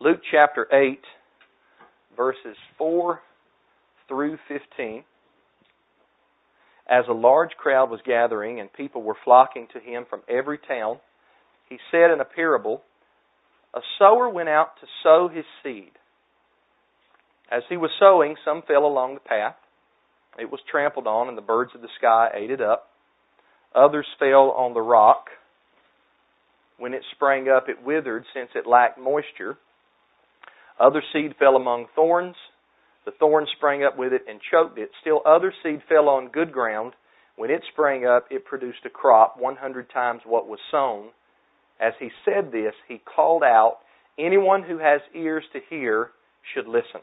Luke chapter 8, verses 4 through 15. As a large crowd was gathering and people were flocking to him from every town, he said in a parable, A sower went out to sow his seed. As he was sowing, some fell along the path. It was trampled on, and the birds of the sky ate it up. Others fell on the rock. When it sprang up, it withered, since it lacked moisture. Other seed fell among thorns. The thorns sprang up with it and choked it. Still other seed fell on good ground. When it sprang up, it produced a crop 100 times what was sown. As he said this, he called out, Anyone who has ears to hear should listen.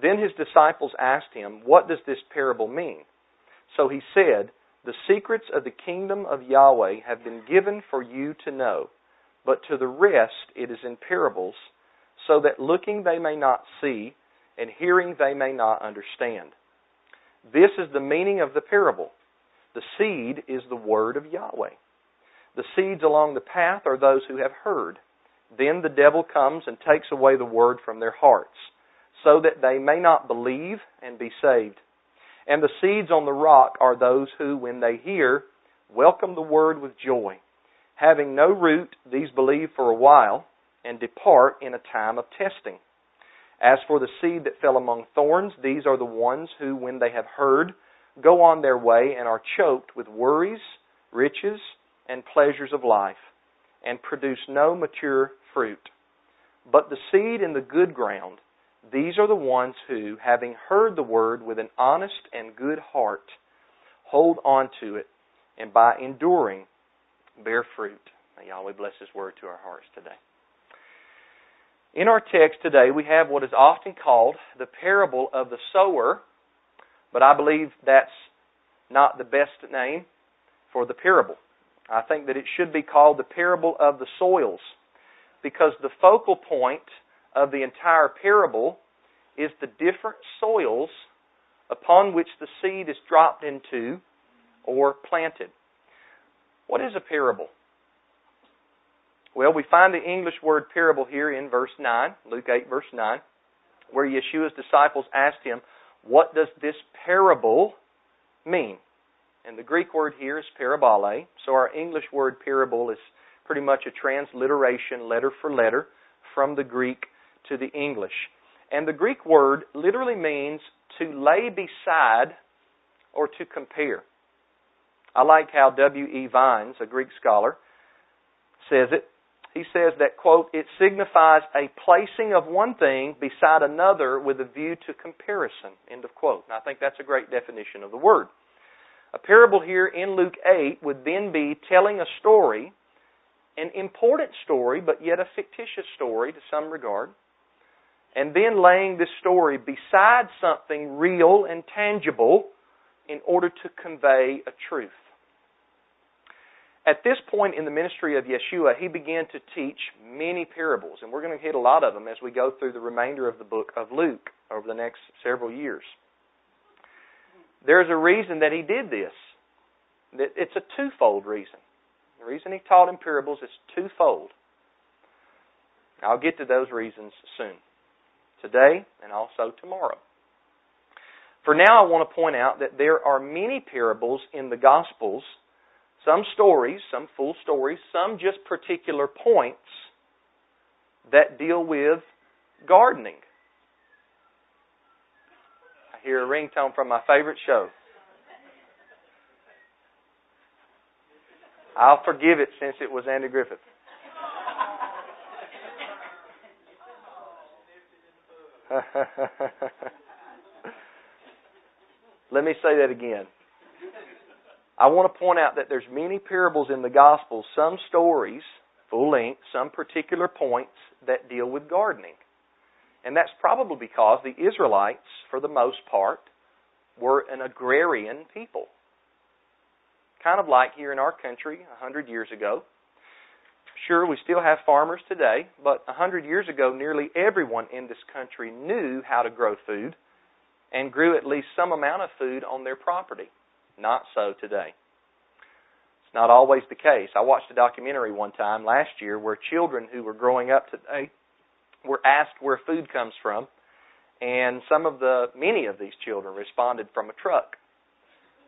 Then his disciples asked him, What does this parable mean? So he said, The secrets of the kingdom of Yahweh have been given for you to know, but to the rest it is in parables, so that looking they may not see, and hearing they may not understand. This is the meaning of the parable. The seed is the word of Yahweh. The seeds along the path are those who have heard. Then the devil comes and takes away the word from their hearts so that they may not believe and be saved. And the seeds on the rock are those who, when they hear, welcome the word with joy. Having no root, these believe for a while and depart in a time of testing. As for the seed that fell among thorns, these are the ones who, when they have heard, go on their way and are choked with worries, riches, and pleasures of life, and produce no mature fruit. But the seed in the good ground, these are the ones who, having heard the word with an honest and good heart, hold on to it, and by enduring, bear fruit. May Yahweh bless His word to our hearts today. In our text today, we have what is often called the parable of the sower, but I believe that's not the best name for the parable. I think that it should be called the parable of the soils, because the focal point of the entire parable is the different soils upon which the seed is dropped into or planted. What is a parable? Well, we find the English word parable here in verse 9, Luke 8, verse 9, where Yeshua's disciples asked him, What does this parable mean? And the Greek word here is parabole, so our English word parable is pretty much a transliteration, letter for letter, from the Greek to the English. And the Greek word literally means to lay beside or to compare. I like how W.E. Vines, a Greek scholar, says it. He says that, quote, it signifies a placing of one thing beside another with a view to comparison, end of quote. And I think that's a great definition of the word. A parable here in Luke 8 would then be telling a story, an important story, but yet a fictitious story to some regard, and then laying this story beside something real and tangible in order to convey a truth. At this point in the ministry of Yeshua, he began to teach many parables, and we're going to hit a lot of them as we go through the remainder of the book of Luke over the next several years. There's a reason that he did this. It's a twofold reason. The reason he taught in parables is twofold. I'll get to those reasons soon today and also tomorrow. For now, I want to point out that there are many parables in the Gospels, some stories, some full stories, some just particular points that deal with gardening. I hear a ringtone from my favorite show. I'll forgive it since it was Andy Griffith. Let me say that again. I want to point out that there's many parables in the Gospels, some stories, full length, some particular points that deal with gardening. And that's probably because the Israelites, for the most part, were an agrarian people. Kind of like here in our country a hundred years ago. Sure, we still have farmers today, but a hundred years ago, nearly everyone in this country knew how to grow food and grew at least some amount of food on their property. Not so today. It's not always the case. I watched a documentary one time last year where children who were growing up today were asked where food comes from, and some of the many of these children responded from a truck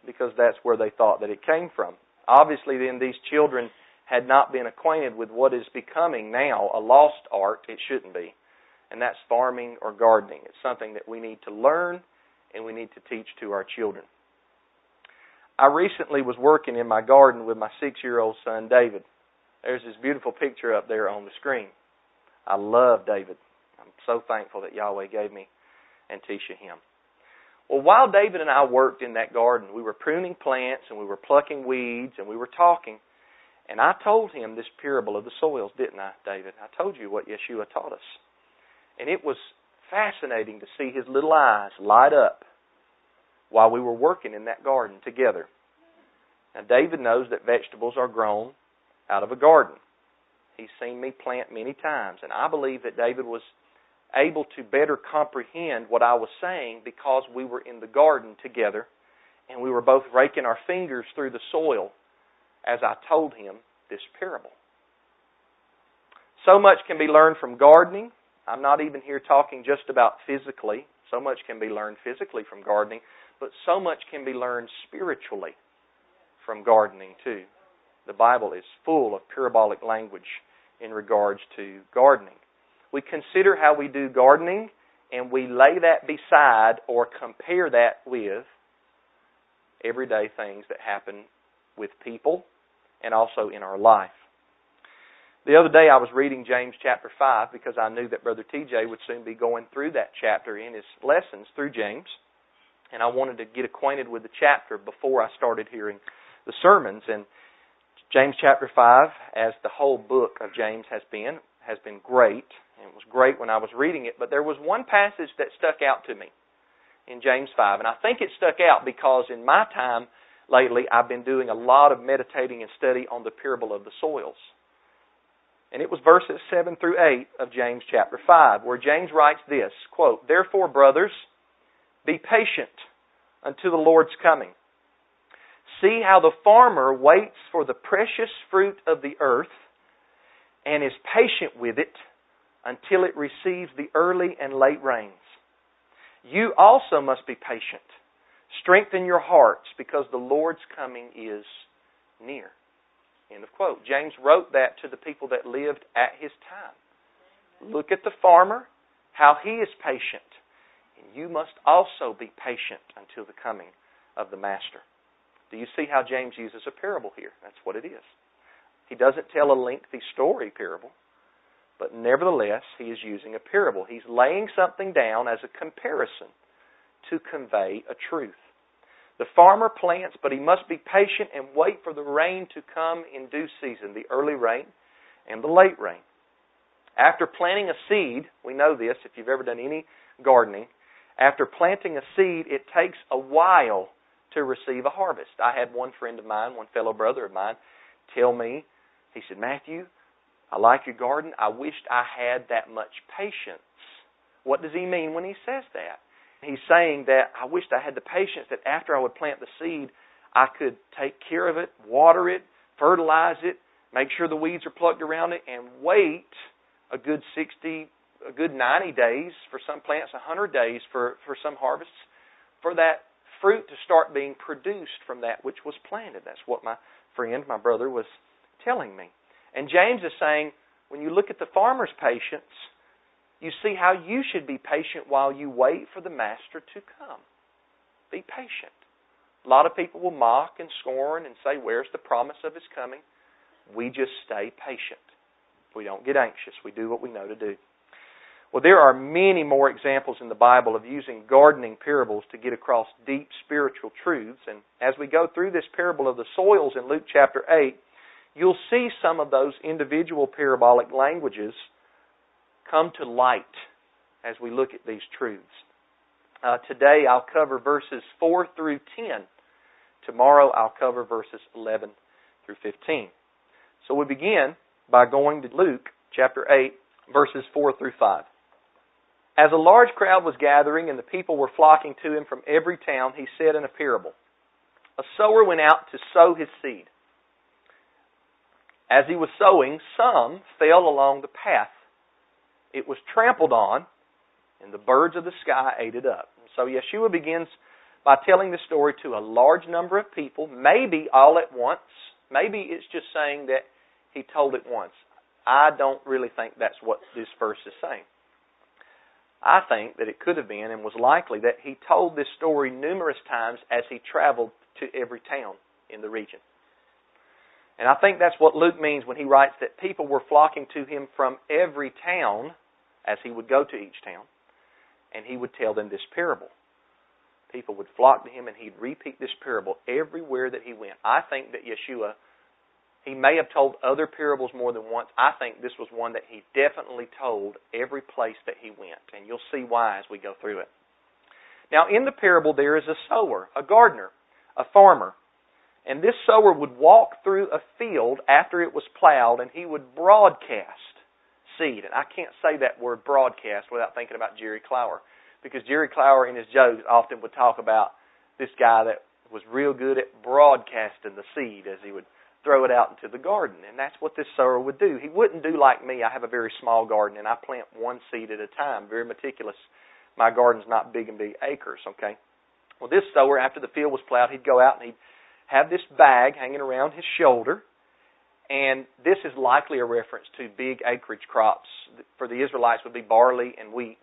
because that's where they thought that it came from. Obviously, then these children had not been acquainted with what is becoming now a lost art. It shouldn't be, and that's farming or gardening. It's something that we need to learn and we need to teach to our children. I recently was working in my garden with my six year old son, David. There's this beautiful picture up there on the screen. I love David. I'm so thankful that Yahweh gave me and Tisha him. Well, while David and I worked in that garden, we were pruning plants and we were plucking weeds and we were talking. And I told him this parable of the soils, didn't I, David? I told you what Yeshua taught us. And it was fascinating to see his little eyes light up while we were working in that garden together. Now, David knows that vegetables are grown out of a garden. He's seen me plant many times, and I believe that David was able to better comprehend what I was saying because we were in the garden together and we were both raking our fingers through the soil as I told him this parable. So much can be learned from gardening. I'm not even here talking just about physically. So much can be learned physically from gardening but so much can be learned spiritually from gardening too. The Bible is full of parabolic language in regards to gardening. We consider how we do gardening and we lay that beside or compare that with everyday things that happen with people and also in our life. The other day I was reading James chapter 5 because I knew that Brother TJ would soon be going through that chapter in his lessons through James and I wanted to get acquainted with the chapter before I started hearing the sermons. And James chapter 5, as the whole book of James has been, has been great. It was great when I was reading it, but there was one passage that stuck out to me in James 5. And I think it stuck out because in my time lately, I've been doing a lot of meditating and study on the parable of the soils. And it was verses 7 through 8 of James chapter 5, where James writes this, quote, Therefore, brothers, be patient unto the Lord's coming. See how the farmer waits for the precious fruit of the earth and is patient with it until it receives the early and late rains. You also must be patient. Strengthen your hearts because the Lord's coming is near. End of quote. James wrote that to the people that lived at his time. Look at the farmer, how he is patient you must also be patient until the coming of the Master. Do you see how James uses a parable here? That's what it is. He doesn't tell a lengthy story parable, but nevertheless, he is using a parable. He's laying something down as a comparison to convey a truth. The farmer plants, but he must be patient and wait for the rain to come in due season, the early rain and the late rain. After planting a seed, we know this if you've ever done any gardening, after planting a seed, it takes a while to receive a harvest. I had one friend of mine, one fellow brother of mine, tell me, he said, Matthew, I like your garden. I wished I had that much patience. What does he mean when he says that? He's saying that I wished I had the patience that after I would plant the seed, I could take care of it, water it, fertilize it, make sure the weeds are plucked around it, and wait a good 60, a good 90 days, for some plants 100 days for, for some harvests, for that fruit to start being produced from that which was planted. That's what my friend, my brother, was telling me. And James is saying, when you look at the farmer's patience, you see how you should be patient while you wait for the master to come. Be patient. A lot of people will mock and scorn and say, Where's the promise of his coming? We just stay patient. We don't get anxious. We do what we know to do. Well, there are many more examples in the Bible of using gardening parables to get across deep spiritual truths. And as we go through this parable of the soils in Luke chapter 8, you'll see some of those individual parabolic languages come to light as we look at these truths. Uh, today I'll cover verses 4 through 10. Tomorrow I'll cover verses 11 through 15. So we begin by going to Luke chapter 8, verses 4 through 5. As a large crowd was gathering and the people were flocking to him from every town, he said in a parable A sower went out to sow his seed. As he was sowing, some fell along the path, it was trampled on, and the birds of the sky ate it up. So Yeshua begins by telling the story to a large number of people, maybe all at once. Maybe it's just saying that he told it once. I don't really think that's what this verse is saying. I think that it could have been and was likely that he told this story numerous times as he traveled to every town in the region. And I think that's what Luke means when he writes that people were flocking to him from every town as he would go to each town, and he would tell them this parable. People would flock to him and he'd repeat this parable everywhere that he went. I think that Yeshua he may have told other parables more than once. I think this was one that he definitely told every place that he went. And you'll see why as we go through it. Now, in the parable, there is a sower, a gardener, a farmer. And this sower would walk through a field after it was plowed and he would broadcast seed. And I can't say that word broadcast without thinking about Jerry Clower. Because Jerry Clower in his jokes often would talk about this guy that was real good at broadcasting the seed as he would throw it out into the garden. And that's what this sower would do. He wouldn't do like me. I have a very small garden and I plant one seed at a time, very meticulous. My garden's not big and big acres, okay? Well, this sower, after the field was plowed, he'd go out and he'd have this bag hanging around his shoulder. And this is likely a reference to big acreage crops. For the Israelites would be barley and wheat.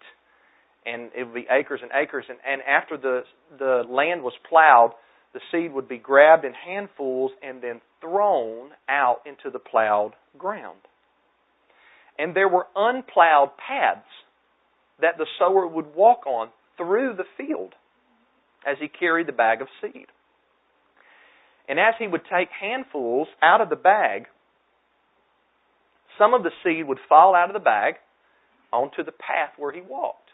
And it would be acres and acres. And, and after the, the land was plowed, the seed would be grabbed in handfuls and then thrown out into the plowed ground. And there were unplowed paths that the sower would walk on through the field as he carried the bag of seed. And as he would take handfuls out of the bag, some of the seed would fall out of the bag onto the path where he walked.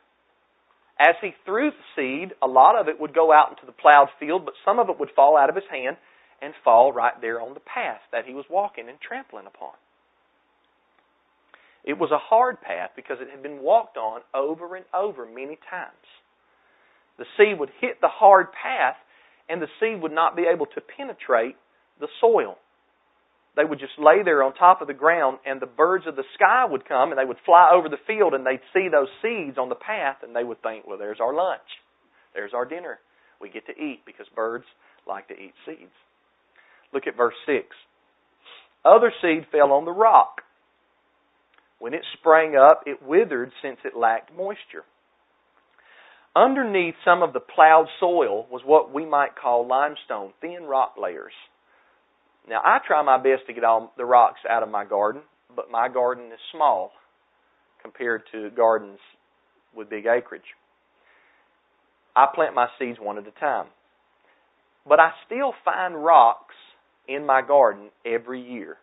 As he threw the seed, a lot of it would go out into the plowed field, but some of it would fall out of his hand and fall right there on the path that he was walking and trampling upon. It was a hard path because it had been walked on over and over many times. The seed would hit the hard path, and the seed would not be able to penetrate the soil. They would just lay there on top of the ground, and the birds of the sky would come, and they would fly over the field, and they'd see those seeds on the path, and they would think, well, there's our lunch. There's our dinner. We get to eat because birds like to eat seeds. Look at verse 6. Other seed fell on the rock. When it sprang up, it withered since it lacked moisture. Underneath some of the plowed soil was what we might call limestone, thin rock layers. Now, I try my best to get all the rocks out of my garden, but my garden is small compared to gardens with big acreage. I plant my seeds one at a time. But I still find rocks in my garden every year.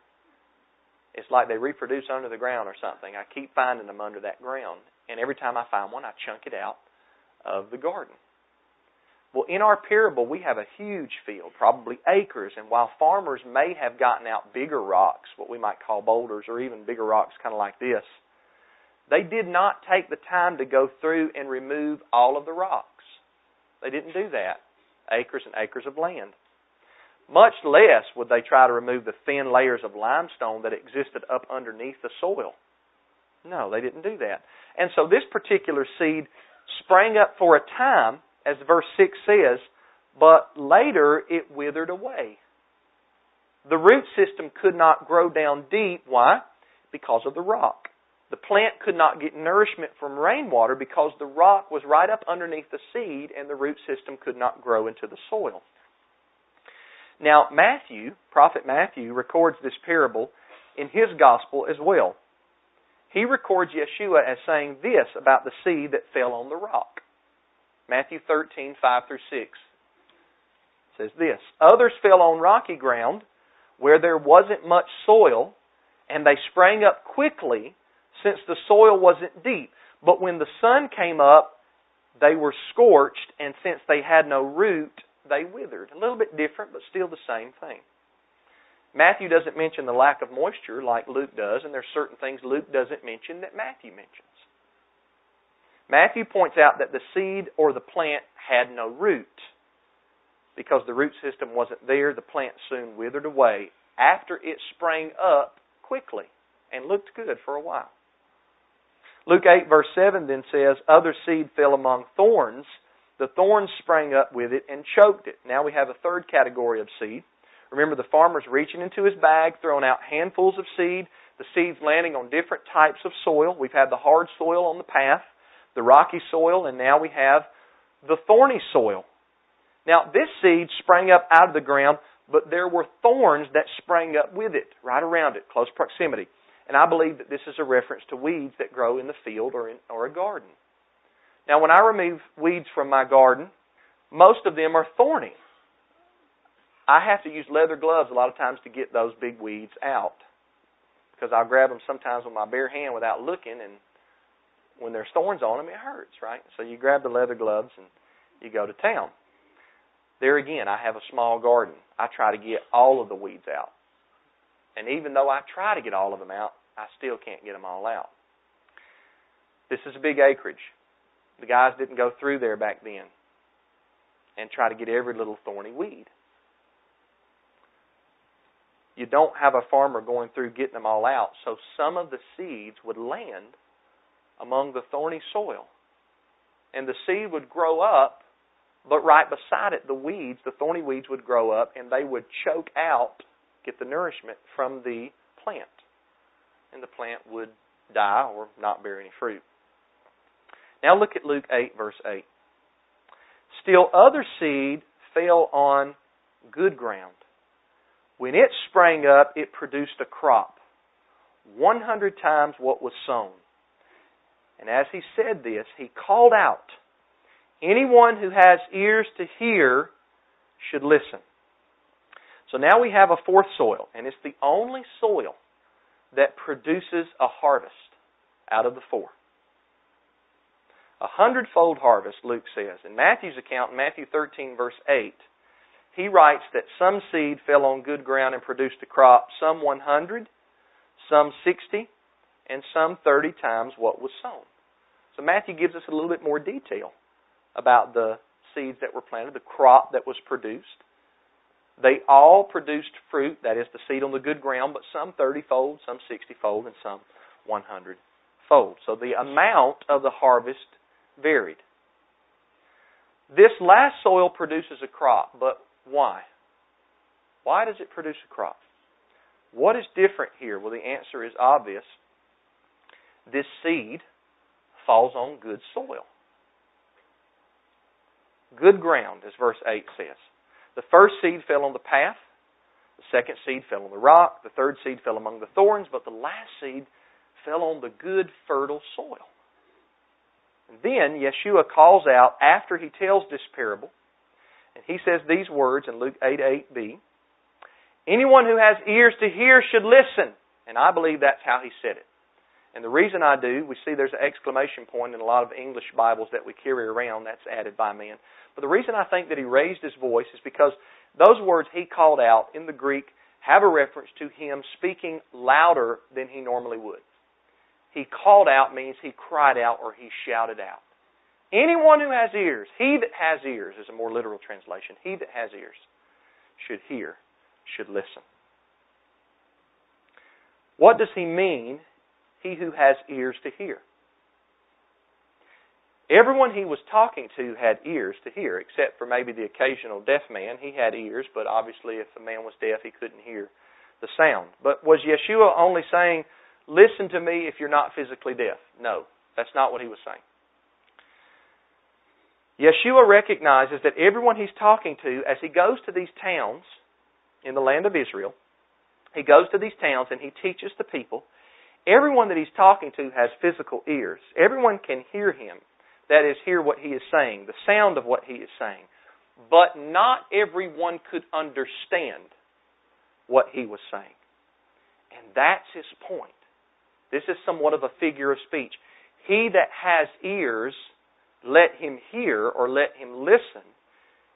It's like they reproduce under the ground or something. I keep finding them under that ground. And every time I find one, I chunk it out of the garden. Well, in our parable, we have a huge field, probably acres, and while farmers may have gotten out bigger rocks, what we might call boulders, or even bigger rocks kind of like this, they did not take the time to go through and remove all of the rocks. They didn't do that. Acres and acres of land. Much less would they try to remove the thin layers of limestone that existed up underneath the soil. No, they didn't do that. And so this particular seed sprang up for a time as verse 6 says, but later it withered away. The root system could not grow down deep. Why? Because of the rock. The plant could not get nourishment from rainwater because the rock was right up underneath the seed and the root system could not grow into the soil. Now, Matthew, prophet Matthew, records this parable in his gospel as well. He records Yeshua as saying this about the seed that fell on the rock. Matthew 13, 5 through 6 says this Others fell on rocky ground where there wasn't much soil, and they sprang up quickly since the soil wasn't deep. But when the sun came up, they were scorched, and since they had no root, they withered. A little bit different, but still the same thing. Matthew doesn't mention the lack of moisture like Luke does, and there's certain things Luke doesn't mention that Matthew mentions. Matthew points out that the seed or the plant had no root. Because the root system wasn't there, the plant soon withered away after it sprang up quickly and looked good for a while. Luke 8, verse 7 then says, Other seed fell among thorns. The thorns sprang up with it and choked it. Now we have a third category of seed. Remember, the farmer's reaching into his bag, throwing out handfuls of seed. The seed's landing on different types of soil. We've had the hard soil on the path, the rocky soil, and now we have the thorny soil. Now, this seed sprang up out of the ground, but there were thorns that sprang up with it, right around it, close proximity. And I believe that this is a reference to weeds that grow in the field or in or a garden. Now, when I remove weeds from my garden, most of them are thorny. I have to use leather gloves a lot of times to get those big weeds out because I'll grab them sometimes with my bare hand without looking, and when there's thorns on them, it hurts, right? So you grab the leather gloves and you go to town. There again, I have a small garden. I try to get all of the weeds out. And even though I try to get all of them out, I still can't get them all out. This is a big acreage. The guys didn't go through there back then and try to get every little thorny weed. You don't have a farmer going through getting them all out, so some of the seeds would land among the thorny soil. And the seed would grow up but right beside it, the weeds, the thorny weeds, would grow up and they would choke out, get the nourishment from the plant. And the plant would die or not bear any fruit. Now look at Luke 8, verse 8. Still other seed fell on good ground. When it sprang up, it produced a crop, 100 times what was sown. And as he said this, he called out, Anyone who has ears to hear should listen. So now we have a fourth soil, and it's the only soil that produces a harvest out of the four. A hundredfold harvest, Luke says. In Matthew's account, in Matthew 13, verse 8, he writes that some seed fell on good ground and produced a crop, some 100, some 60, and some 30 times what was sown. So Matthew gives us a little bit more detail about the seeds that were planted, the crop that was produced. They all produced fruit, that is the seed on the good ground, but some 30 fold, some 60 fold, and some 100 fold. So the amount of the harvest varied. This last soil produces a crop, but why? Why does it produce a crop? What is different here? Well, the answer is obvious. This seed falls on good soil. Good ground, as verse 8 says. The first seed fell on the path, the second seed fell on the rock, the third seed fell among the thorns, but the last seed fell on the good, fertile soil. And then Yeshua calls out after he tells this parable, and he says these words in Luke 8 8b Anyone who has ears to hear should listen. And I believe that's how he said it. And the reason I do, we see there's an exclamation point in a lot of English Bibles that we carry around, that's added by man. But the reason I think that he raised his voice is because those words he called out in the Greek have a reference to him speaking louder than he normally would. He called out means he cried out or he shouted out. Anyone who has ears, he that has ears is a more literal translation. He that has ears should hear, should listen. What does he mean he who has ears to hear. Everyone he was talking to had ears to hear, except for maybe the occasional deaf man. He had ears, but obviously, if a man was deaf, he couldn't hear the sound. But was Yeshua only saying, Listen to me if you're not physically deaf? No, that's not what he was saying. Yeshua recognizes that everyone he's talking to, as he goes to these towns in the land of Israel, he goes to these towns and he teaches the people Everyone that he's talking to has physical ears. Everyone can hear him. That is, hear what he is saying, the sound of what he is saying. But not everyone could understand what he was saying. And that's his point. This is somewhat of a figure of speech. He that has ears, let him hear or let him listen,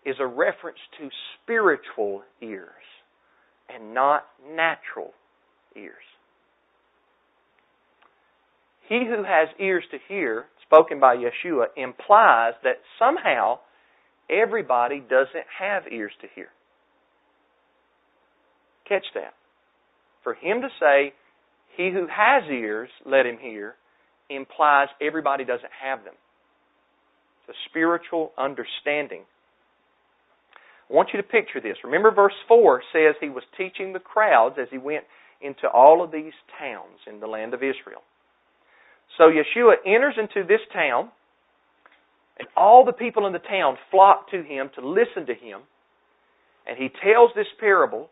is a reference to spiritual ears and not natural ears. He who has ears to hear, spoken by Yeshua, implies that somehow everybody doesn't have ears to hear. Catch that. For him to say, He who has ears, let him hear, implies everybody doesn't have them. It's a spiritual understanding. I want you to picture this. Remember, verse 4 says he was teaching the crowds as he went into all of these towns in the land of Israel. So Yeshua enters into this town, and all the people in the town flock to him to listen to him. And he tells this parable,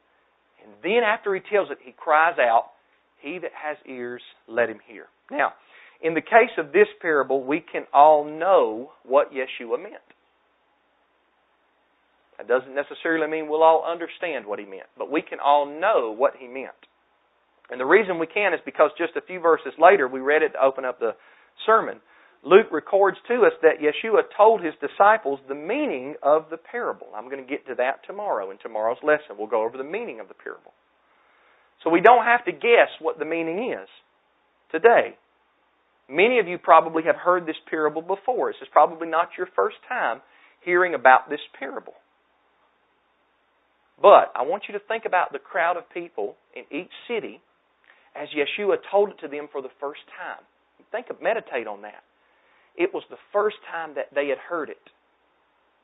and then after he tells it, he cries out, He that has ears, let him hear. Now, in the case of this parable, we can all know what Yeshua meant. That doesn't necessarily mean we'll all understand what he meant, but we can all know what he meant. And the reason we can is because just a few verses later, we read it to open up the sermon. Luke records to us that Yeshua told his disciples the meaning of the parable. I'm going to get to that tomorrow in tomorrow's lesson. We'll go over the meaning of the parable. So we don't have to guess what the meaning is today. Many of you probably have heard this parable before. This is probably not your first time hearing about this parable. But I want you to think about the crowd of people in each city as Yeshua told it to them for the first time. Think of meditate on that. It was the first time that they had heard it.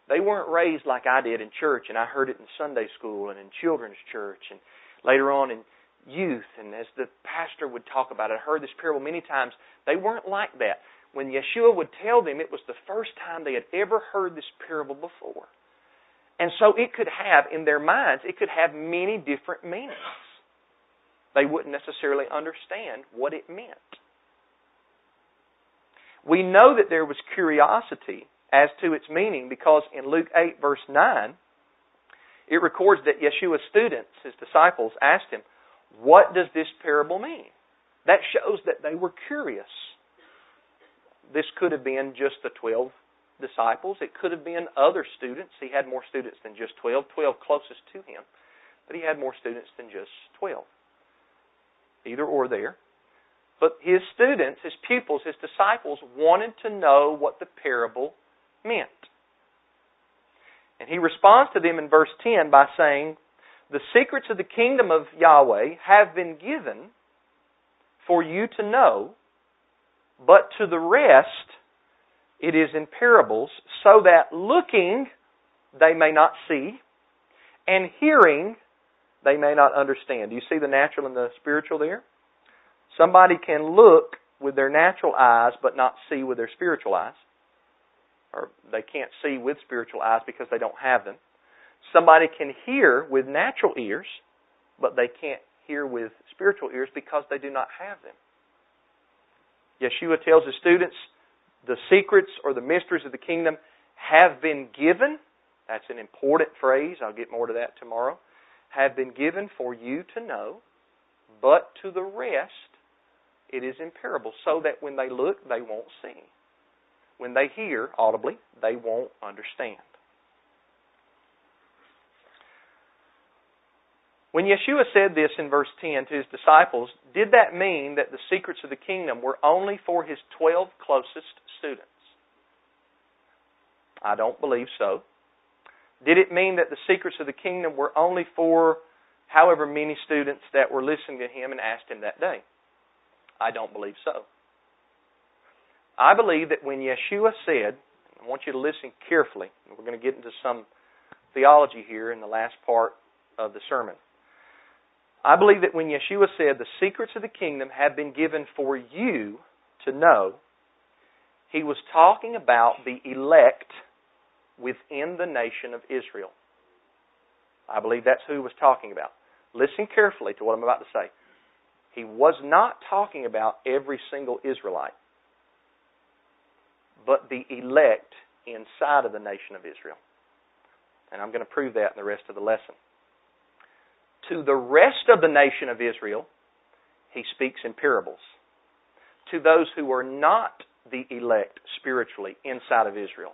They weren't raised like I did in church, and I heard it in Sunday school and in children's church, and later on in youth. And as the pastor would talk about it, I heard this parable many times. They weren't like that. When Yeshua would tell them, it was the first time they had ever heard this parable before. And so it could have, in their minds, it could have many different meanings. They wouldn't necessarily understand what it meant. We know that there was curiosity as to its meaning because in Luke 8, verse 9, it records that Yeshua's students, his disciples, asked him, What does this parable mean? That shows that they were curious. This could have been just the 12 disciples. It could have been other students. He had more students than just 12, 12 closest to him. But he had more students than just 12. Either or there. But his students, his pupils, his disciples wanted to know what the parable meant. And he responds to them in verse 10 by saying, The secrets of the kingdom of Yahweh have been given for you to know, but to the rest it is in parables, so that looking they may not see, and hearing they may not understand. Do you see the natural and the spiritual there? Somebody can look with their natural eyes but not see with their spiritual eyes. Or they can't see with spiritual eyes because they don't have them. Somebody can hear with natural ears, but they can't hear with spiritual ears because they do not have them. Yeshua tells his students, the secrets or the mysteries of the kingdom have been given. That's an important phrase. I'll get more to that tomorrow. Have been given for you to know, but to the rest it is in parables, so that when they look, they won't see. When they hear audibly, they won't understand. When Yeshua said this in verse 10 to his disciples, did that mean that the secrets of the kingdom were only for his 12 closest students? I don't believe so. Did it mean that the secrets of the kingdom were only for however many students that were listening to him and asked him that day? I don't believe so. I believe that when Yeshua said, I want you to listen carefully. We're going to get into some theology here in the last part of the sermon. I believe that when Yeshua said, The secrets of the kingdom have been given for you to know, he was talking about the elect within the nation of Israel. I believe that's who he was talking about. Listen carefully to what I'm about to say. He was not talking about every single Israelite, but the elect inside of the nation of Israel. And I'm going to prove that in the rest of the lesson to the rest of the nation of Israel, he speaks in parables. To those who are not the elect spiritually inside of Israel,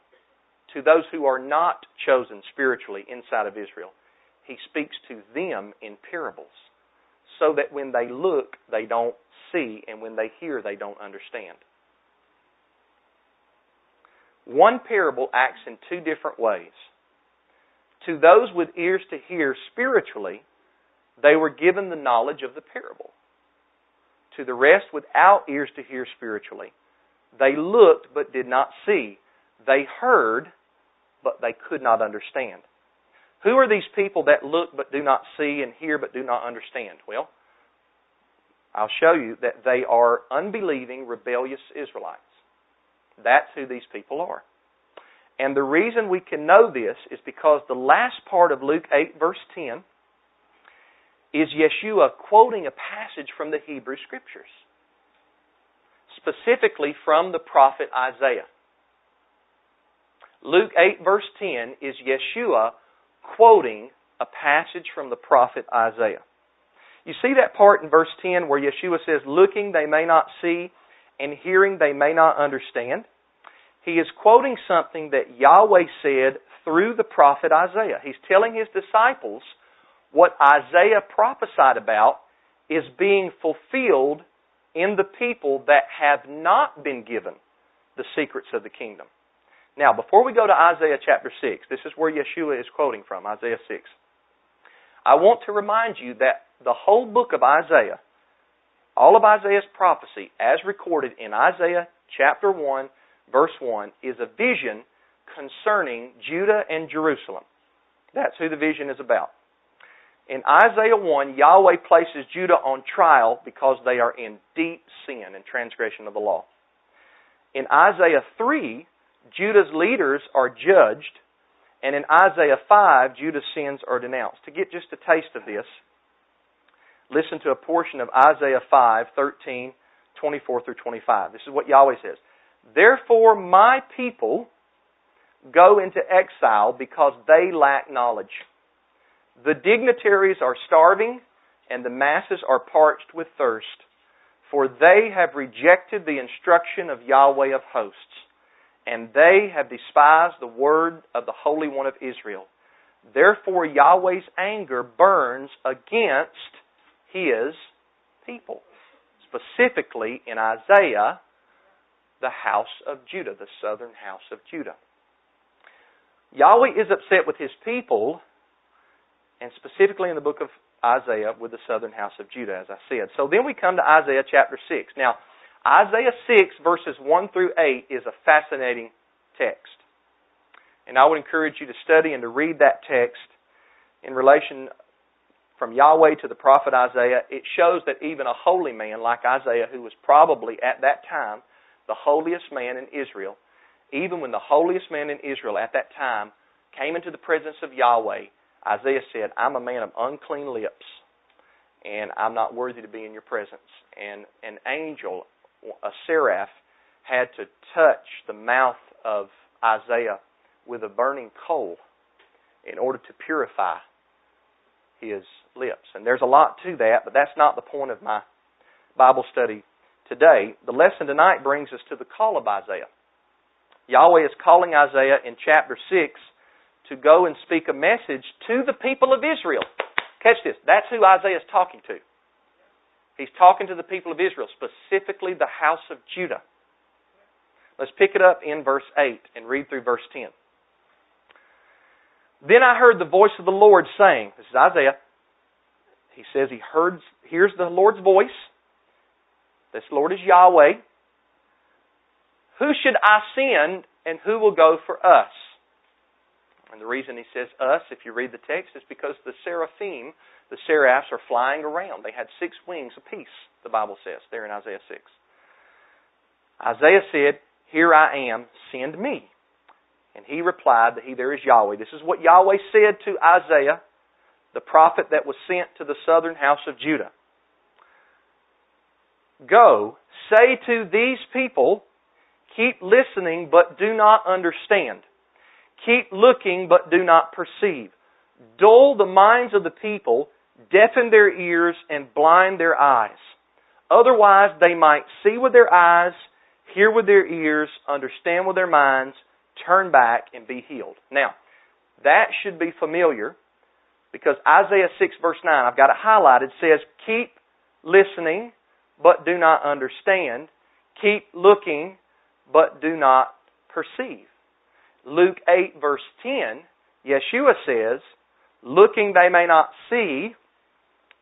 to those who are not chosen spiritually inside of Israel, he speaks to them in parables so that when they look, they don't see, and when they hear, they don't understand. One parable acts in two different ways. To those with ears to hear spiritually, they were given the knowledge of the parable. To the rest, without ears to hear spiritually, They looked but did not see. They heard but they could not understand. Who are these people that look but do not see and hear but do not understand? Well, I'll show you that they are unbelieving, rebellious Israelites. That's who these people are. And the reason we can know this is because the last part of Luke 8, verse 10, is Yeshua quoting a passage from the Hebrew Scriptures, specifically from the prophet Isaiah. Luke 8, verse 10 is Yeshua quoting a passage from the prophet Isaiah. You see that part in verse 10 where Yeshua says, Looking they may not see, and hearing they may not understand? He is quoting something that Yahweh said through the prophet Isaiah. He's telling his disciples what Isaiah prophesied about is being fulfilled in the people that have not been given the secrets of the kingdom. Now, before we go to Isaiah chapter 6, this is where Yeshua is quoting from, Isaiah 6. I want to remind you that the whole book of Isaiah, all of Isaiah's prophecy, as recorded in Isaiah chapter 1, verse 1, is a vision concerning Judah and Jerusalem. That's who the vision is about. In Isaiah 1, Yahweh places Judah on trial because they are in deep sin and transgression of the law. In Isaiah 3, Judah's leaders are judged, and in Isaiah 5, Judah's sins are denounced. To get just a taste of this, listen to a portion of Isaiah 5, 13, 24 through 25. This is what Yahweh says. Therefore, my people go into exile because they lack knowledge. The dignitaries are starving, and the masses are parched with thirst, for they have rejected the instruction of Yahweh of hosts and they have despised the word of the Holy One of Israel. Therefore, Yahweh's anger burns against his people. Specifically in Isaiah, the house of Judah, the southern house of Judah. Yahweh is upset with his people, and specifically in the book of Isaiah with the southern house of Judah, as I said. So then we come to Isaiah chapter 6. Now, Isaiah 6, verses 1 through 8, is a fascinating text. And I would encourage you to study and to read that text in relation from Yahweh to the prophet Isaiah. It shows that even a holy man like Isaiah, who was probably at that time the holiest man in Israel, even when the holiest man in Israel at that time came into the presence of Yahweh, Isaiah said, I'm a man of unclean lips, and I'm not worthy to be in your presence. And an angel a seraph had to touch the mouth of Isaiah with a burning coal in order to purify his lips. And there's a lot to that, but that's not the point of my Bible study today. The lesson tonight brings us to the call of Isaiah. Yahweh is calling Isaiah in chapter 6 to go and speak a message to the people of Israel. Catch this. That's who Isaiah is talking to. He's talking to the people of Israel, specifically the house of Judah. Let's pick it up in verse 8 and read through verse 10. Then I heard the voice of the Lord saying, This is Isaiah. He says he heard, hears the Lord's voice. This Lord is Yahweh. Who should I send and who will go for us? And the reason he says us, if you read the text, is because the seraphim the seraphs are flying around. They had six wings apiece, the Bible says, there in Isaiah 6. Isaiah said, Here I am, send me. And he replied that he there is Yahweh. This is what Yahweh said to Isaiah, the prophet that was sent to the southern house of Judah. Go, say to these people, keep listening but do not understand. Keep looking but do not perceive. Dull the minds of the people deafen their ears, and blind their eyes. Otherwise, they might see with their eyes, hear with their ears, understand with their minds, turn back, and be healed. Now, that should be familiar because Isaiah 6, verse 9, I've got it highlighted, says, Keep listening, but do not understand. Keep looking, but do not perceive. Luke 8, verse 10, Yeshua says, Looking they may not see,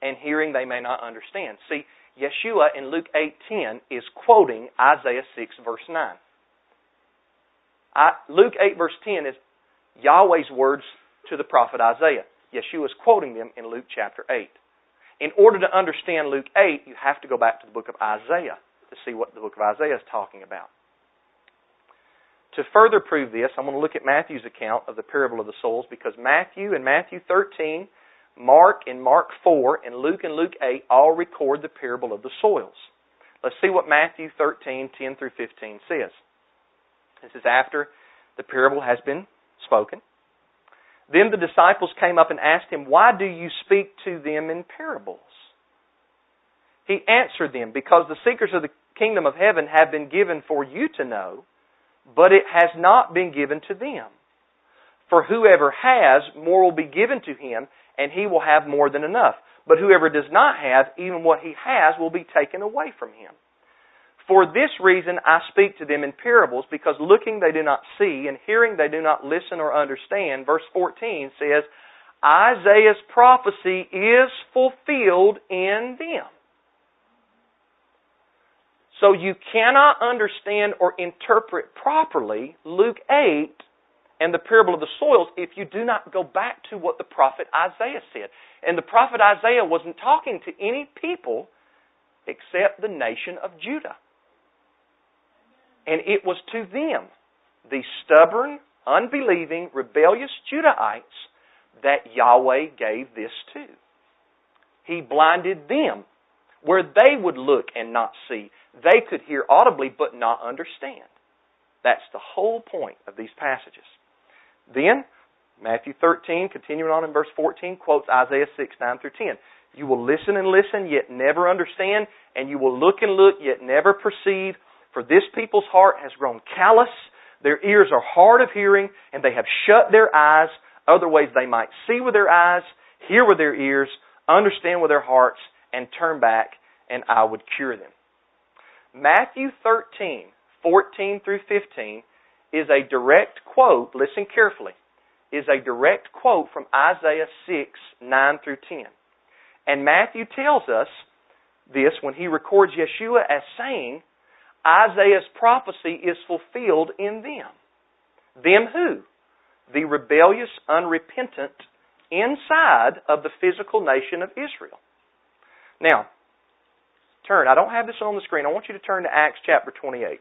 and hearing they may not understand. See, Yeshua in Luke 8:10 is quoting Isaiah 6 verse 9. I, Luke 8 verse 10 is Yahweh's words to the prophet Isaiah. Yeshua is quoting them in Luke chapter 8. In order to understand Luke 8, you have to go back to the book of Isaiah to see what the book of Isaiah is talking about. To further prove this, I'm going to look at Matthew's account of the parable of the soils because Matthew and Matthew 13, Mark and Mark 4, and Luke and Luke 8 all record the parable of the soils. Let's see what Matthew 13, 10 through 15 says. This is after the parable has been spoken. Then the disciples came up and asked him, Why do you speak to them in parables? He answered them, Because the seekers of the kingdom of heaven have been given for you to know but it has not been given to them. For whoever has, more will be given to him, and he will have more than enough. But whoever does not have, even what he has will be taken away from him. For this reason I speak to them in parables, because looking they do not see, and hearing they do not listen or understand. Verse 14 says, Isaiah's prophecy is fulfilled in them. So you cannot understand or interpret properly Luke 8 and the parable of the soils if you do not go back to what the prophet Isaiah said. And the prophet Isaiah wasn't talking to any people except the nation of Judah. And it was to them, the stubborn, unbelieving, rebellious Judahites, that Yahweh gave this to. He blinded them where they would look and not see. They could hear audibly but not understand. That's the whole point of these passages. Then, Matthew 13, continuing on in verse 14, quotes Isaiah 6, 9 through 10. You will listen and listen, yet never understand, and you will look and look, yet never perceive. For this people's heart has grown callous, their ears are hard of hearing, and they have shut their eyes. Other ways they might see with their eyes, hear with their ears, understand with their hearts, and turn back, and I would cure them. Matthew 13, 14 through 15 is a direct quote, listen carefully, is a direct quote from Isaiah 6, 9 through 10. And Matthew tells us this when he records Yeshua as saying, Isaiah's prophecy is fulfilled in them. Them who? The rebellious, unrepentant inside of the physical nation of Israel. Now, turn. I don't have this on the screen. I want you to turn to Acts chapter 28.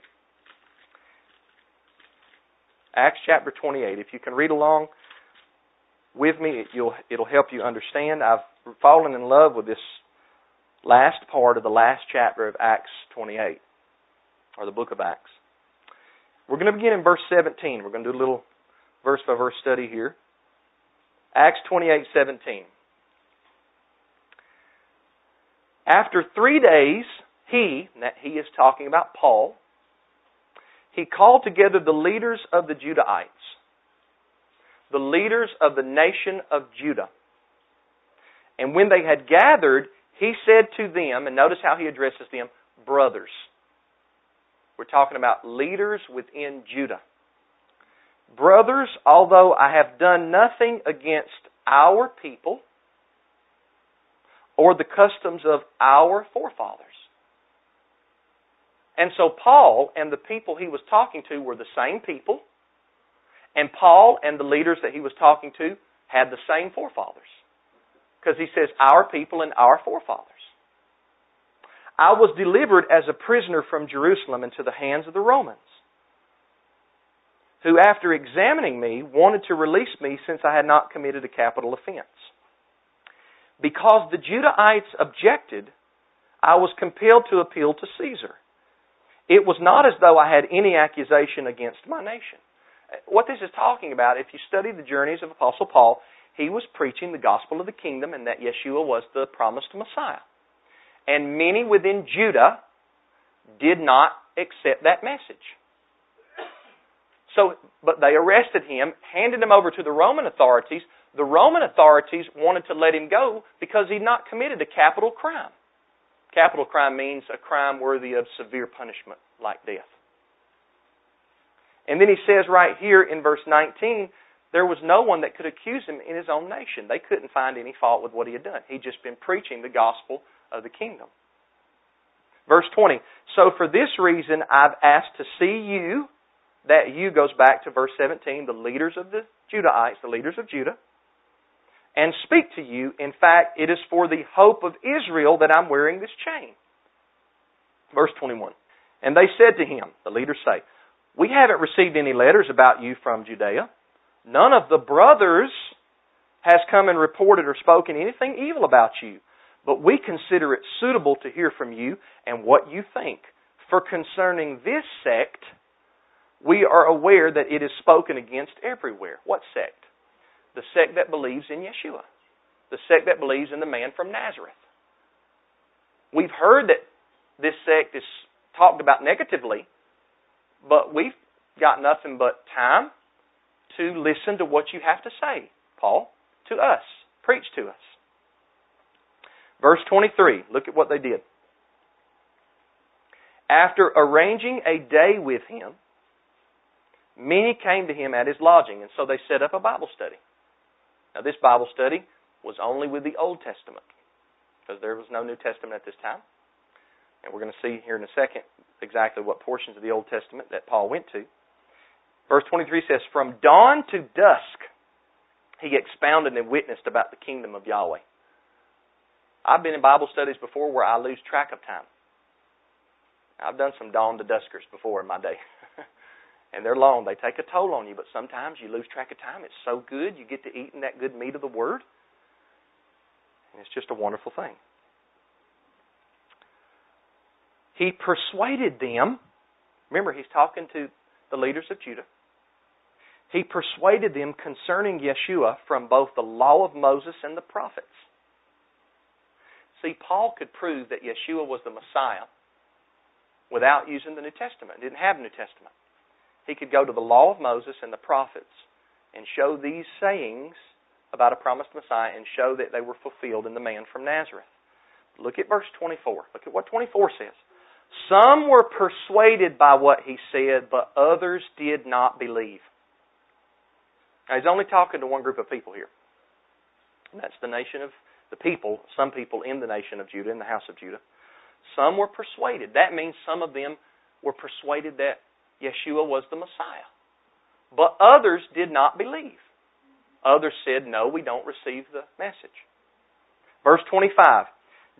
Acts chapter 28. If you can read along with me, it'll, it'll help you understand. I've fallen in love with this last part of the last chapter of Acts 28, or the book of Acts. We're going to begin in verse 17. We're going to do a little verse by verse study here. Acts 28, 17. After three days, he, that he is talking about Paul, he called together the leaders of the Judahites, the leaders of the nation of Judah. And when they had gathered, he said to them, and notice how he addresses them, brothers. We're talking about leaders within Judah. Brothers, although I have done nothing against our people, or the customs of our forefathers. And so Paul and the people he was talking to were the same people, and Paul and the leaders that he was talking to had the same forefathers. Because he says, our people and our forefathers. I was delivered as a prisoner from Jerusalem into the hands of the Romans, who, after examining me, wanted to release me since I had not committed a capital offense. Because the Judahites objected, I was compelled to appeal to Caesar. It was not as though I had any accusation against my nation. What this is talking about, if you study the journeys of Apostle Paul, he was preaching the gospel of the kingdom and that Yeshua was the promised Messiah. And many within Judah did not accept that message. So, but they arrested him, handed him over to the Roman authorities, the Roman authorities wanted to let him go because he'd not committed a capital crime. Capital crime means a crime worthy of severe punishment, like death. And then he says right here in verse 19, there was no one that could accuse him in his own nation. They couldn't find any fault with what he had done. He'd just been preaching the gospel of the kingdom. Verse 20. So for this reason I've asked to see you, that you goes back to verse 17, the leaders of the Judahites, the leaders of Judah, and speak to you. In fact, it is for the hope of Israel that I'm wearing this chain. Verse 21. And they said to him, the leaders say, We haven't received any letters about you from Judea. None of the brothers has come and reported or spoken anything evil about you. But we consider it suitable to hear from you and what you think. For concerning this sect, we are aware that it is spoken against everywhere. What sect? The sect that believes in Yeshua. The sect that believes in the man from Nazareth. We've heard that this sect is talked about negatively, but we've got nothing but time to listen to what you have to say, Paul, to us. Preach to us. Verse 23, look at what they did. After arranging a day with him, many came to him at his lodging, and so they set up a Bible study. Now, this Bible study was only with the Old Testament, because there was no New Testament at this time. And we're going to see here in a second exactly what portions of the Old Testament that Paul went to. Verse 23 says, From dawn to dusk, he expounded and witnessed about the kingdom of Yahweh. I've been in Bible studies before where I lose track of time. I've done some dawn to duskers before in my day. and they're long. They take a toll on you, but sometimes you lose track of time. It's so good. You get to eat in that good meat of the Word. And it's just a wonderful thing. He persuaded them. Remember, he's talking to the leaders of Judah. He persuaded them concerning Yeshua from both the law of Moses and the prophets. See, Paul could prove that Yeshua was the Messiah without using the New Testament. He didn't have New Testament. He could go to the law of Moses and the prophets and show these sayings about a promised Messiah and show that they were fulfilled in the man from Nazareth. Look at verse 24. Look at what 24 says. Some were persuaded by what he said, but others did not believe. Now, he's only talking to one group of people here. And that's the nation of the people, some people in the nation of Judah, in the house of Judah. Some were persuaded. That means some of them were persuaded that Yeshua was the Messiah. But others did not believe. Others said, No, we don't receive the message. Verse 25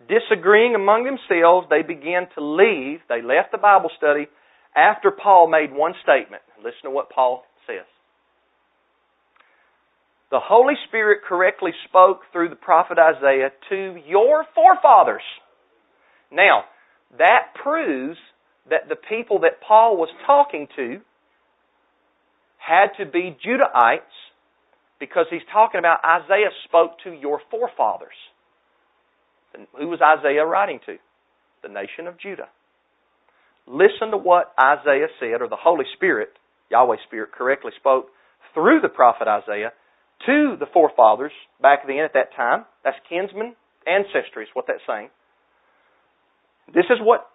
Disagreeing among themselves, they began to leave. They left the Bible study after Paul made one statement. Listen to what Paul says. The Holy Spirit correctly spoke through the prophet Isaiah to your forefathers. Now, that proves that the people that Paul was talking to had to be Judahites because he's talking about Isaiah spoke to your forefathers. Who was Isaiah writing to? The nation of Judah. Listen to what Isaiah said, or the Holy Spirit, Yahweh Spirit, correctly spoke through the prophet Isaiah to the forefathers back then at that time. That's kinsman, ancestry is what that's saying. This is what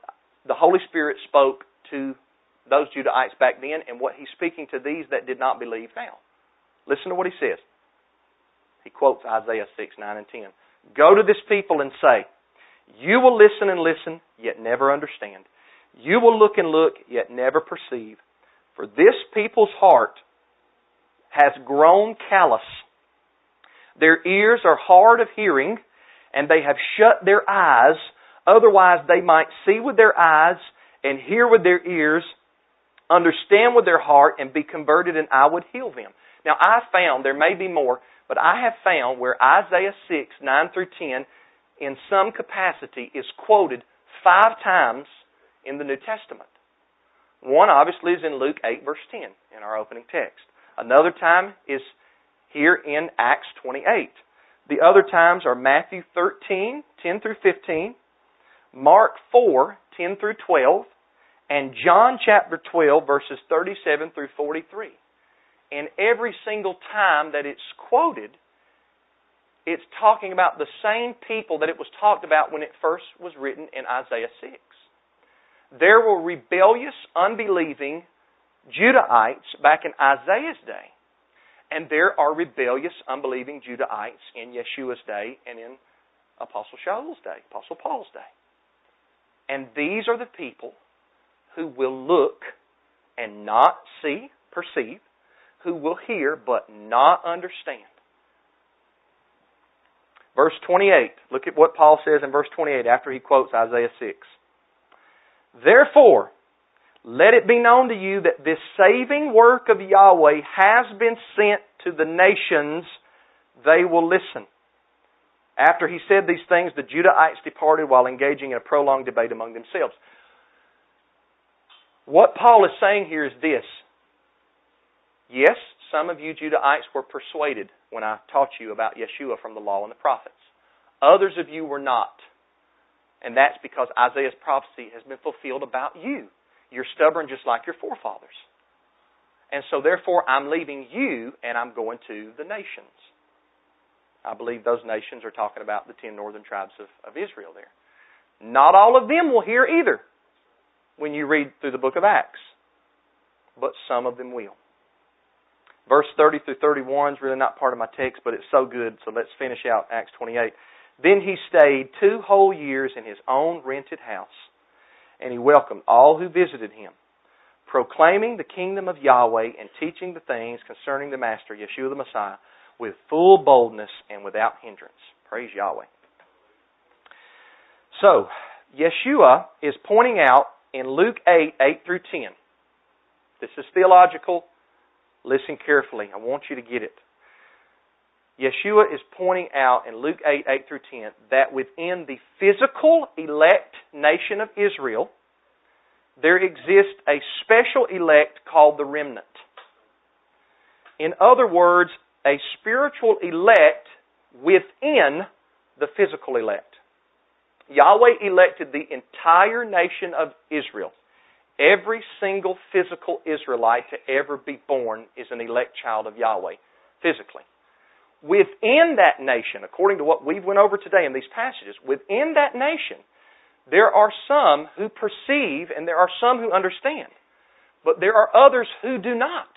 the Holy Spirit spoke to those Judahites back then and what he's speaking to these that did not believe now. Listen to what he says. He quotes Isaiah 6, 9, and 10. Go to this people and say, You will listen and listen, yet never understand. You will look and look, yet never perceive. For this people's heart has grown callous. Their ears are hard of hearing, and they have shut their eyes. Otherwise, they might see with their eyes and hear with their ears, understand with their heart, and be converted, and I would heal them. Now, I found, there may be more, but I have found where Isaiah 6, 9 through 10, in some capacity, is quoted five times in the New Testament. One, obviously, is in Luke 8, verse 10, in our opening text. Another time is here in Acts 28. The other times are Matthew 13, 10 through 15, Mark 4, 10 through 12, and John chapter 12, verses 37 through 43. And every single time that it's quoted, it's talking about the same people that it was talked about when it first was written in Isaiah 6. There were rebellious, unbelieving Judahites back in Isaiah's day. And there are rebellious, unbelieving Judahites in Yeshua's day and in Apostle Shaul's day, Apostle Paul's day. And these are the people who will look and not see, perceive, who will hear but not understand. Verse 28, look at what Paul says in verse 28 after he quotes Isaiah 6. Therefore, let it be known to you that this saving work of Yahweh has been sent to the nations, they will listen. After he said these things, the Judahites departed while engaging in a prolonged debate among themselves. What Paul is saying here is this. Yes, some of you Judahites were persuaded when I taught you about Yeshua from the law and the prophets. Others of you were not. And that's because Isaiah's prophecy has been fulfilled about you. You're stubborn just like your forefathers. And so therefore I'm leaving you and I'm going to the nations. I believe those nations are talking about the ten northern tribes of, of Israel there. Not all of them will hear either when you read through the book of Acts, but some of them will. Verse 30 through 31 is really not part of my text, but it's so good, so let's finish out Acts 28. Then he stayed two whole years in his own rented house, and he welcomed all who visited him, proclaiming the kingdom of Yahweh and teaching the things concerning the Master, Yeshua the Messiah, with full boldness and without hindrance. Praise Yahweh. So, Yeshua is pointing out in Luke 8, 8 through 10. This is theological. Listen carefully. I want you to get it. Yeshua is pointing out in Luke 8, 8 through 10, that within the physical elect nation of Israel, there exists a special elect called the remnant. In other words, a spiritual elect within the physical elect. Yahweh elected the entire nation of Israel. Every single physical Israelite to ever be born is an elect child of Yahweh, physically. Within that nation, according to what we've went over today in these passages, within that nation, there are some who perceive and there are some who understand. But there are others who do not.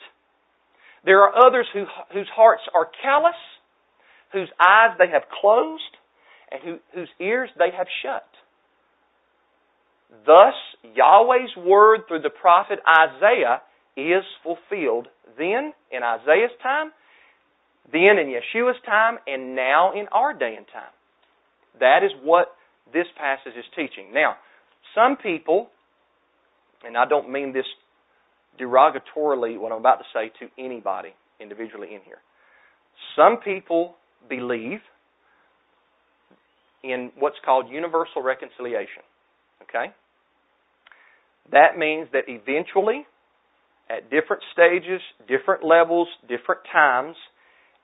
There are others who, whose hearts are callous, whose eyes they have closed, and who, whose ears they have shut. Thus, Yahweh's word through the prophet Isaiah is fulfilled then in Isaiah's time, then in Yeshua's time, and now in our day and time. That is what this passage is teaching. Now, some people, and I don't mean this derogatorily what I'm about to say to anybody individually in here. Some people believe in what's called universal reconciliation. Okay? That means that eventually, at different stages, different levels, different times,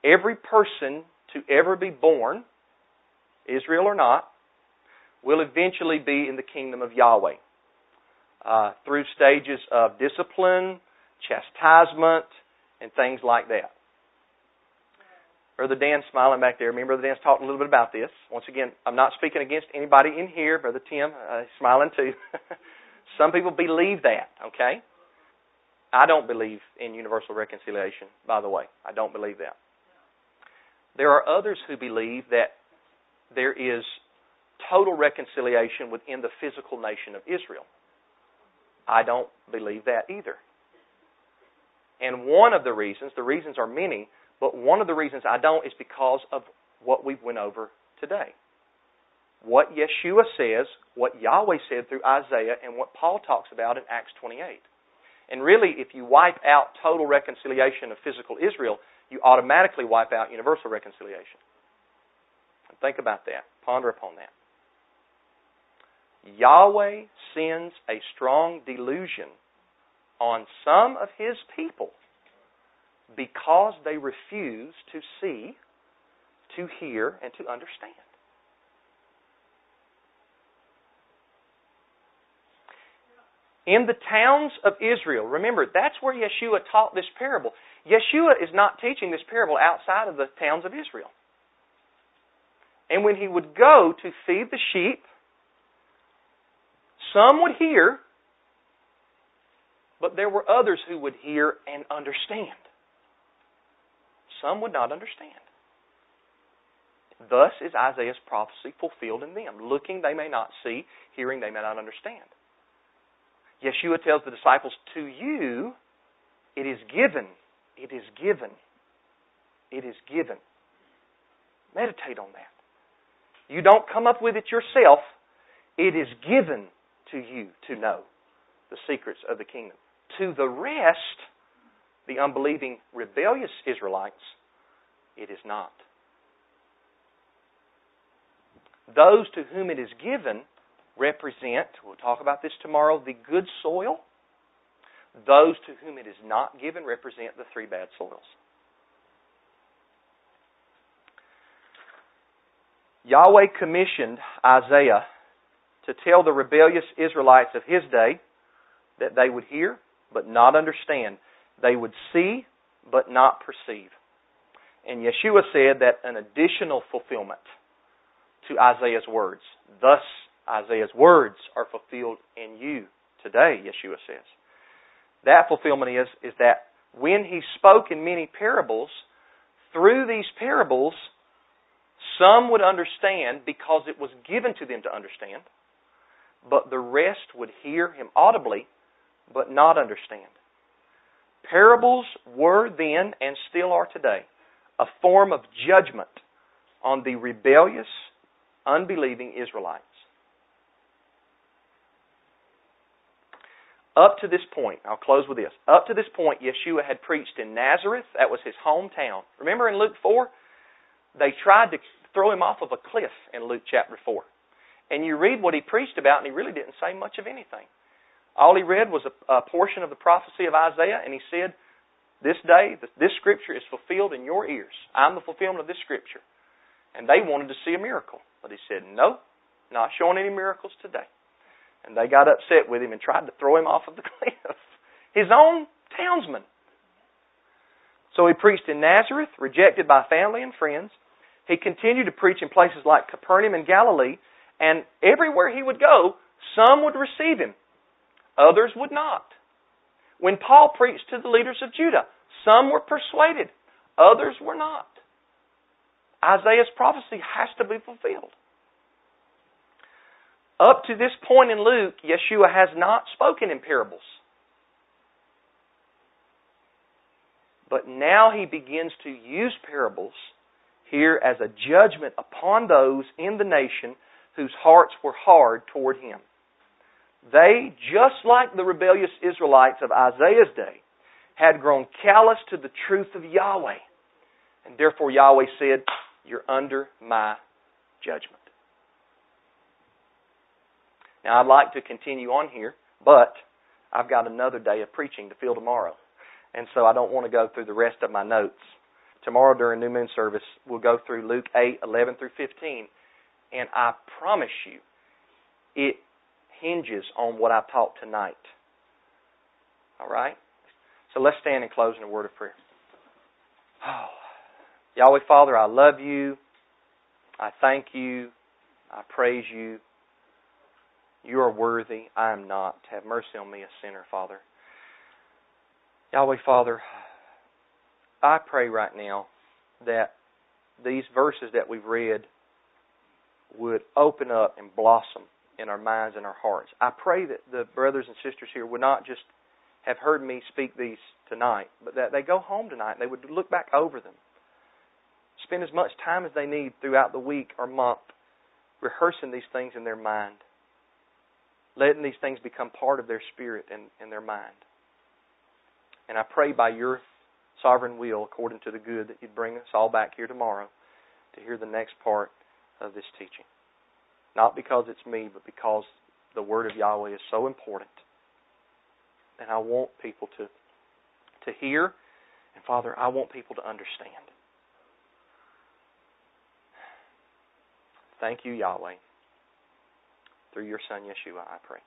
every person to ever be born, Israel or not, will eventually be in the kingdom of Yahweh uh, through stages of discipline, chastisement, and things like that. Brother Dan smiling back there. Me Brother Dan's talking a little bit about this. Once again, I'm not speaking against anybody in here. Brother Tim, uh, smiling too. Some people believe that, okay? I don't believe in universal reconciliation, by the way. I don't believe that. There are others who believe that there is total reconciliation within the physical nation of Israel. I don't believe that either. And one of the reasons, the reasons are many, but one of the reasons I don't is because of what we went over today. What Yeshua says, what Yahweh said through Isaiah, and what Paul talks about in Acts 28. And really, if you wipe out total reconciliation of physical Israel, you automatically wipe out universal reconciliation. Think about that. Ponder upon that. Yahweh sends a strong delusion on some of his people because they refuse to see, to hear, and to understand. In the towns of Israel, remember, that's where Yeshua taught this parable. Yeshua is not teaching this parable outside of the towns of Israel. And when he would go to feed the sheep, some would hear, but there were others who would hear and understand. Some would not understand. Thus is Isaiah's prophecy fulfilled in them. Looking, they may not see. Hearing, they may not understand. Yeshua tells the disciples, To you it is given. It is given. It is given. Meditate on that. You don't come up with it yourself. It is given to you to know the secrets of the kingdom. To the rest, the unbelieving, rebellious Israelites, it is not. Those to whom it is given represent, we'll talk about this tomorrow, the good soil. Those to whom it is not given represent the three bad soils. Yahweh commissioned Isaiah to tell the rebellious Israelites of his day that they would hear but not understand. They would see but not perceive. And Yeshua said that an additional fulfillment to Isaiah's words. Thus, Isaiah's words are fulfilled in you today, Yeshua says. That fulfillment is, is that when he spoke in many parables, through these parables, some would understand because it was given to them to understand, but the rest would hear him audibly but not understand. Parables were then and still are today a form of judgment on the rebellious, unbelieving Israelites. Up to this point, I'll close with this. Up to this point, Yeshua had preached in Nazareth. That was his hometown. Remember in Luke 4? They tried to throw him off of a cliff in Luke chapter 4. And you read what he preached about, and he really didn't say much of anything. All he read was a, a portion of the prophecy of Isaiah, and he said, This day, this scripture is fulfilled in your ears. I'm the fulfillment of this scripture. And they wanted to see a miracle. But he said, No, not showing any miracles today. And they got upset with him and tried to throw him off of the cliff. His own townsman. So he preached in Nazareth, rejected by family and friends. He continued to preach in places like Capernaum and Galilee, and everywhere he would go, some would receive him Others would not. When Paul preached to the leaders of Judah, some were persuaded, others were not. Isaiah's prophecy has to be fulfilled. Up to this point in Luke, Yeshua has not spoken in parables. But now he begins to use parables here as a judgment upon those in the nation whose hearts were hard toward him. They, just like the rebellious Israelites of Isaiah's day, had grown callous to the truth of Yahweh. And therefore Yahweh said, You're under my judgment. Now I'd like to continue on here, but I've got another day of preaching to fill tomorrow. And so I don't want to go through the rest of my notes. Tomorrow during New Moon service, we'll go through Luke 8, 11 through 15. And I promise you, it hinges on what I've taught tonight. All right? So let's stand and close in a word of prayer. Oh, Yahweh Father, I love you. I thank you. I praise you. You are worthy. I am not. Have mercy on me, a sinner, Father. Yahweh Father, I pray right now that these verses that we've read would open up and blossom in our minds and our hearts. I pray that the brothers and sisters here would not just have heard me speak these tonight, but that they go home tonight and they would look back over them. Spend as much time as they need throughout the week or month rehearsing these things in their mind, letting these things become part of their spirit and, and their mind. And I pray by your sovereign will, according to the good, that you'd bring us all back here tomorrow to hear the next part of this teaching. Not because it's me, but because the word of Yahweh is so important. And I want people to to hear, and Father, I want people to understand. Thank you, Yahweh. Through your Son, Yeshua, I pray.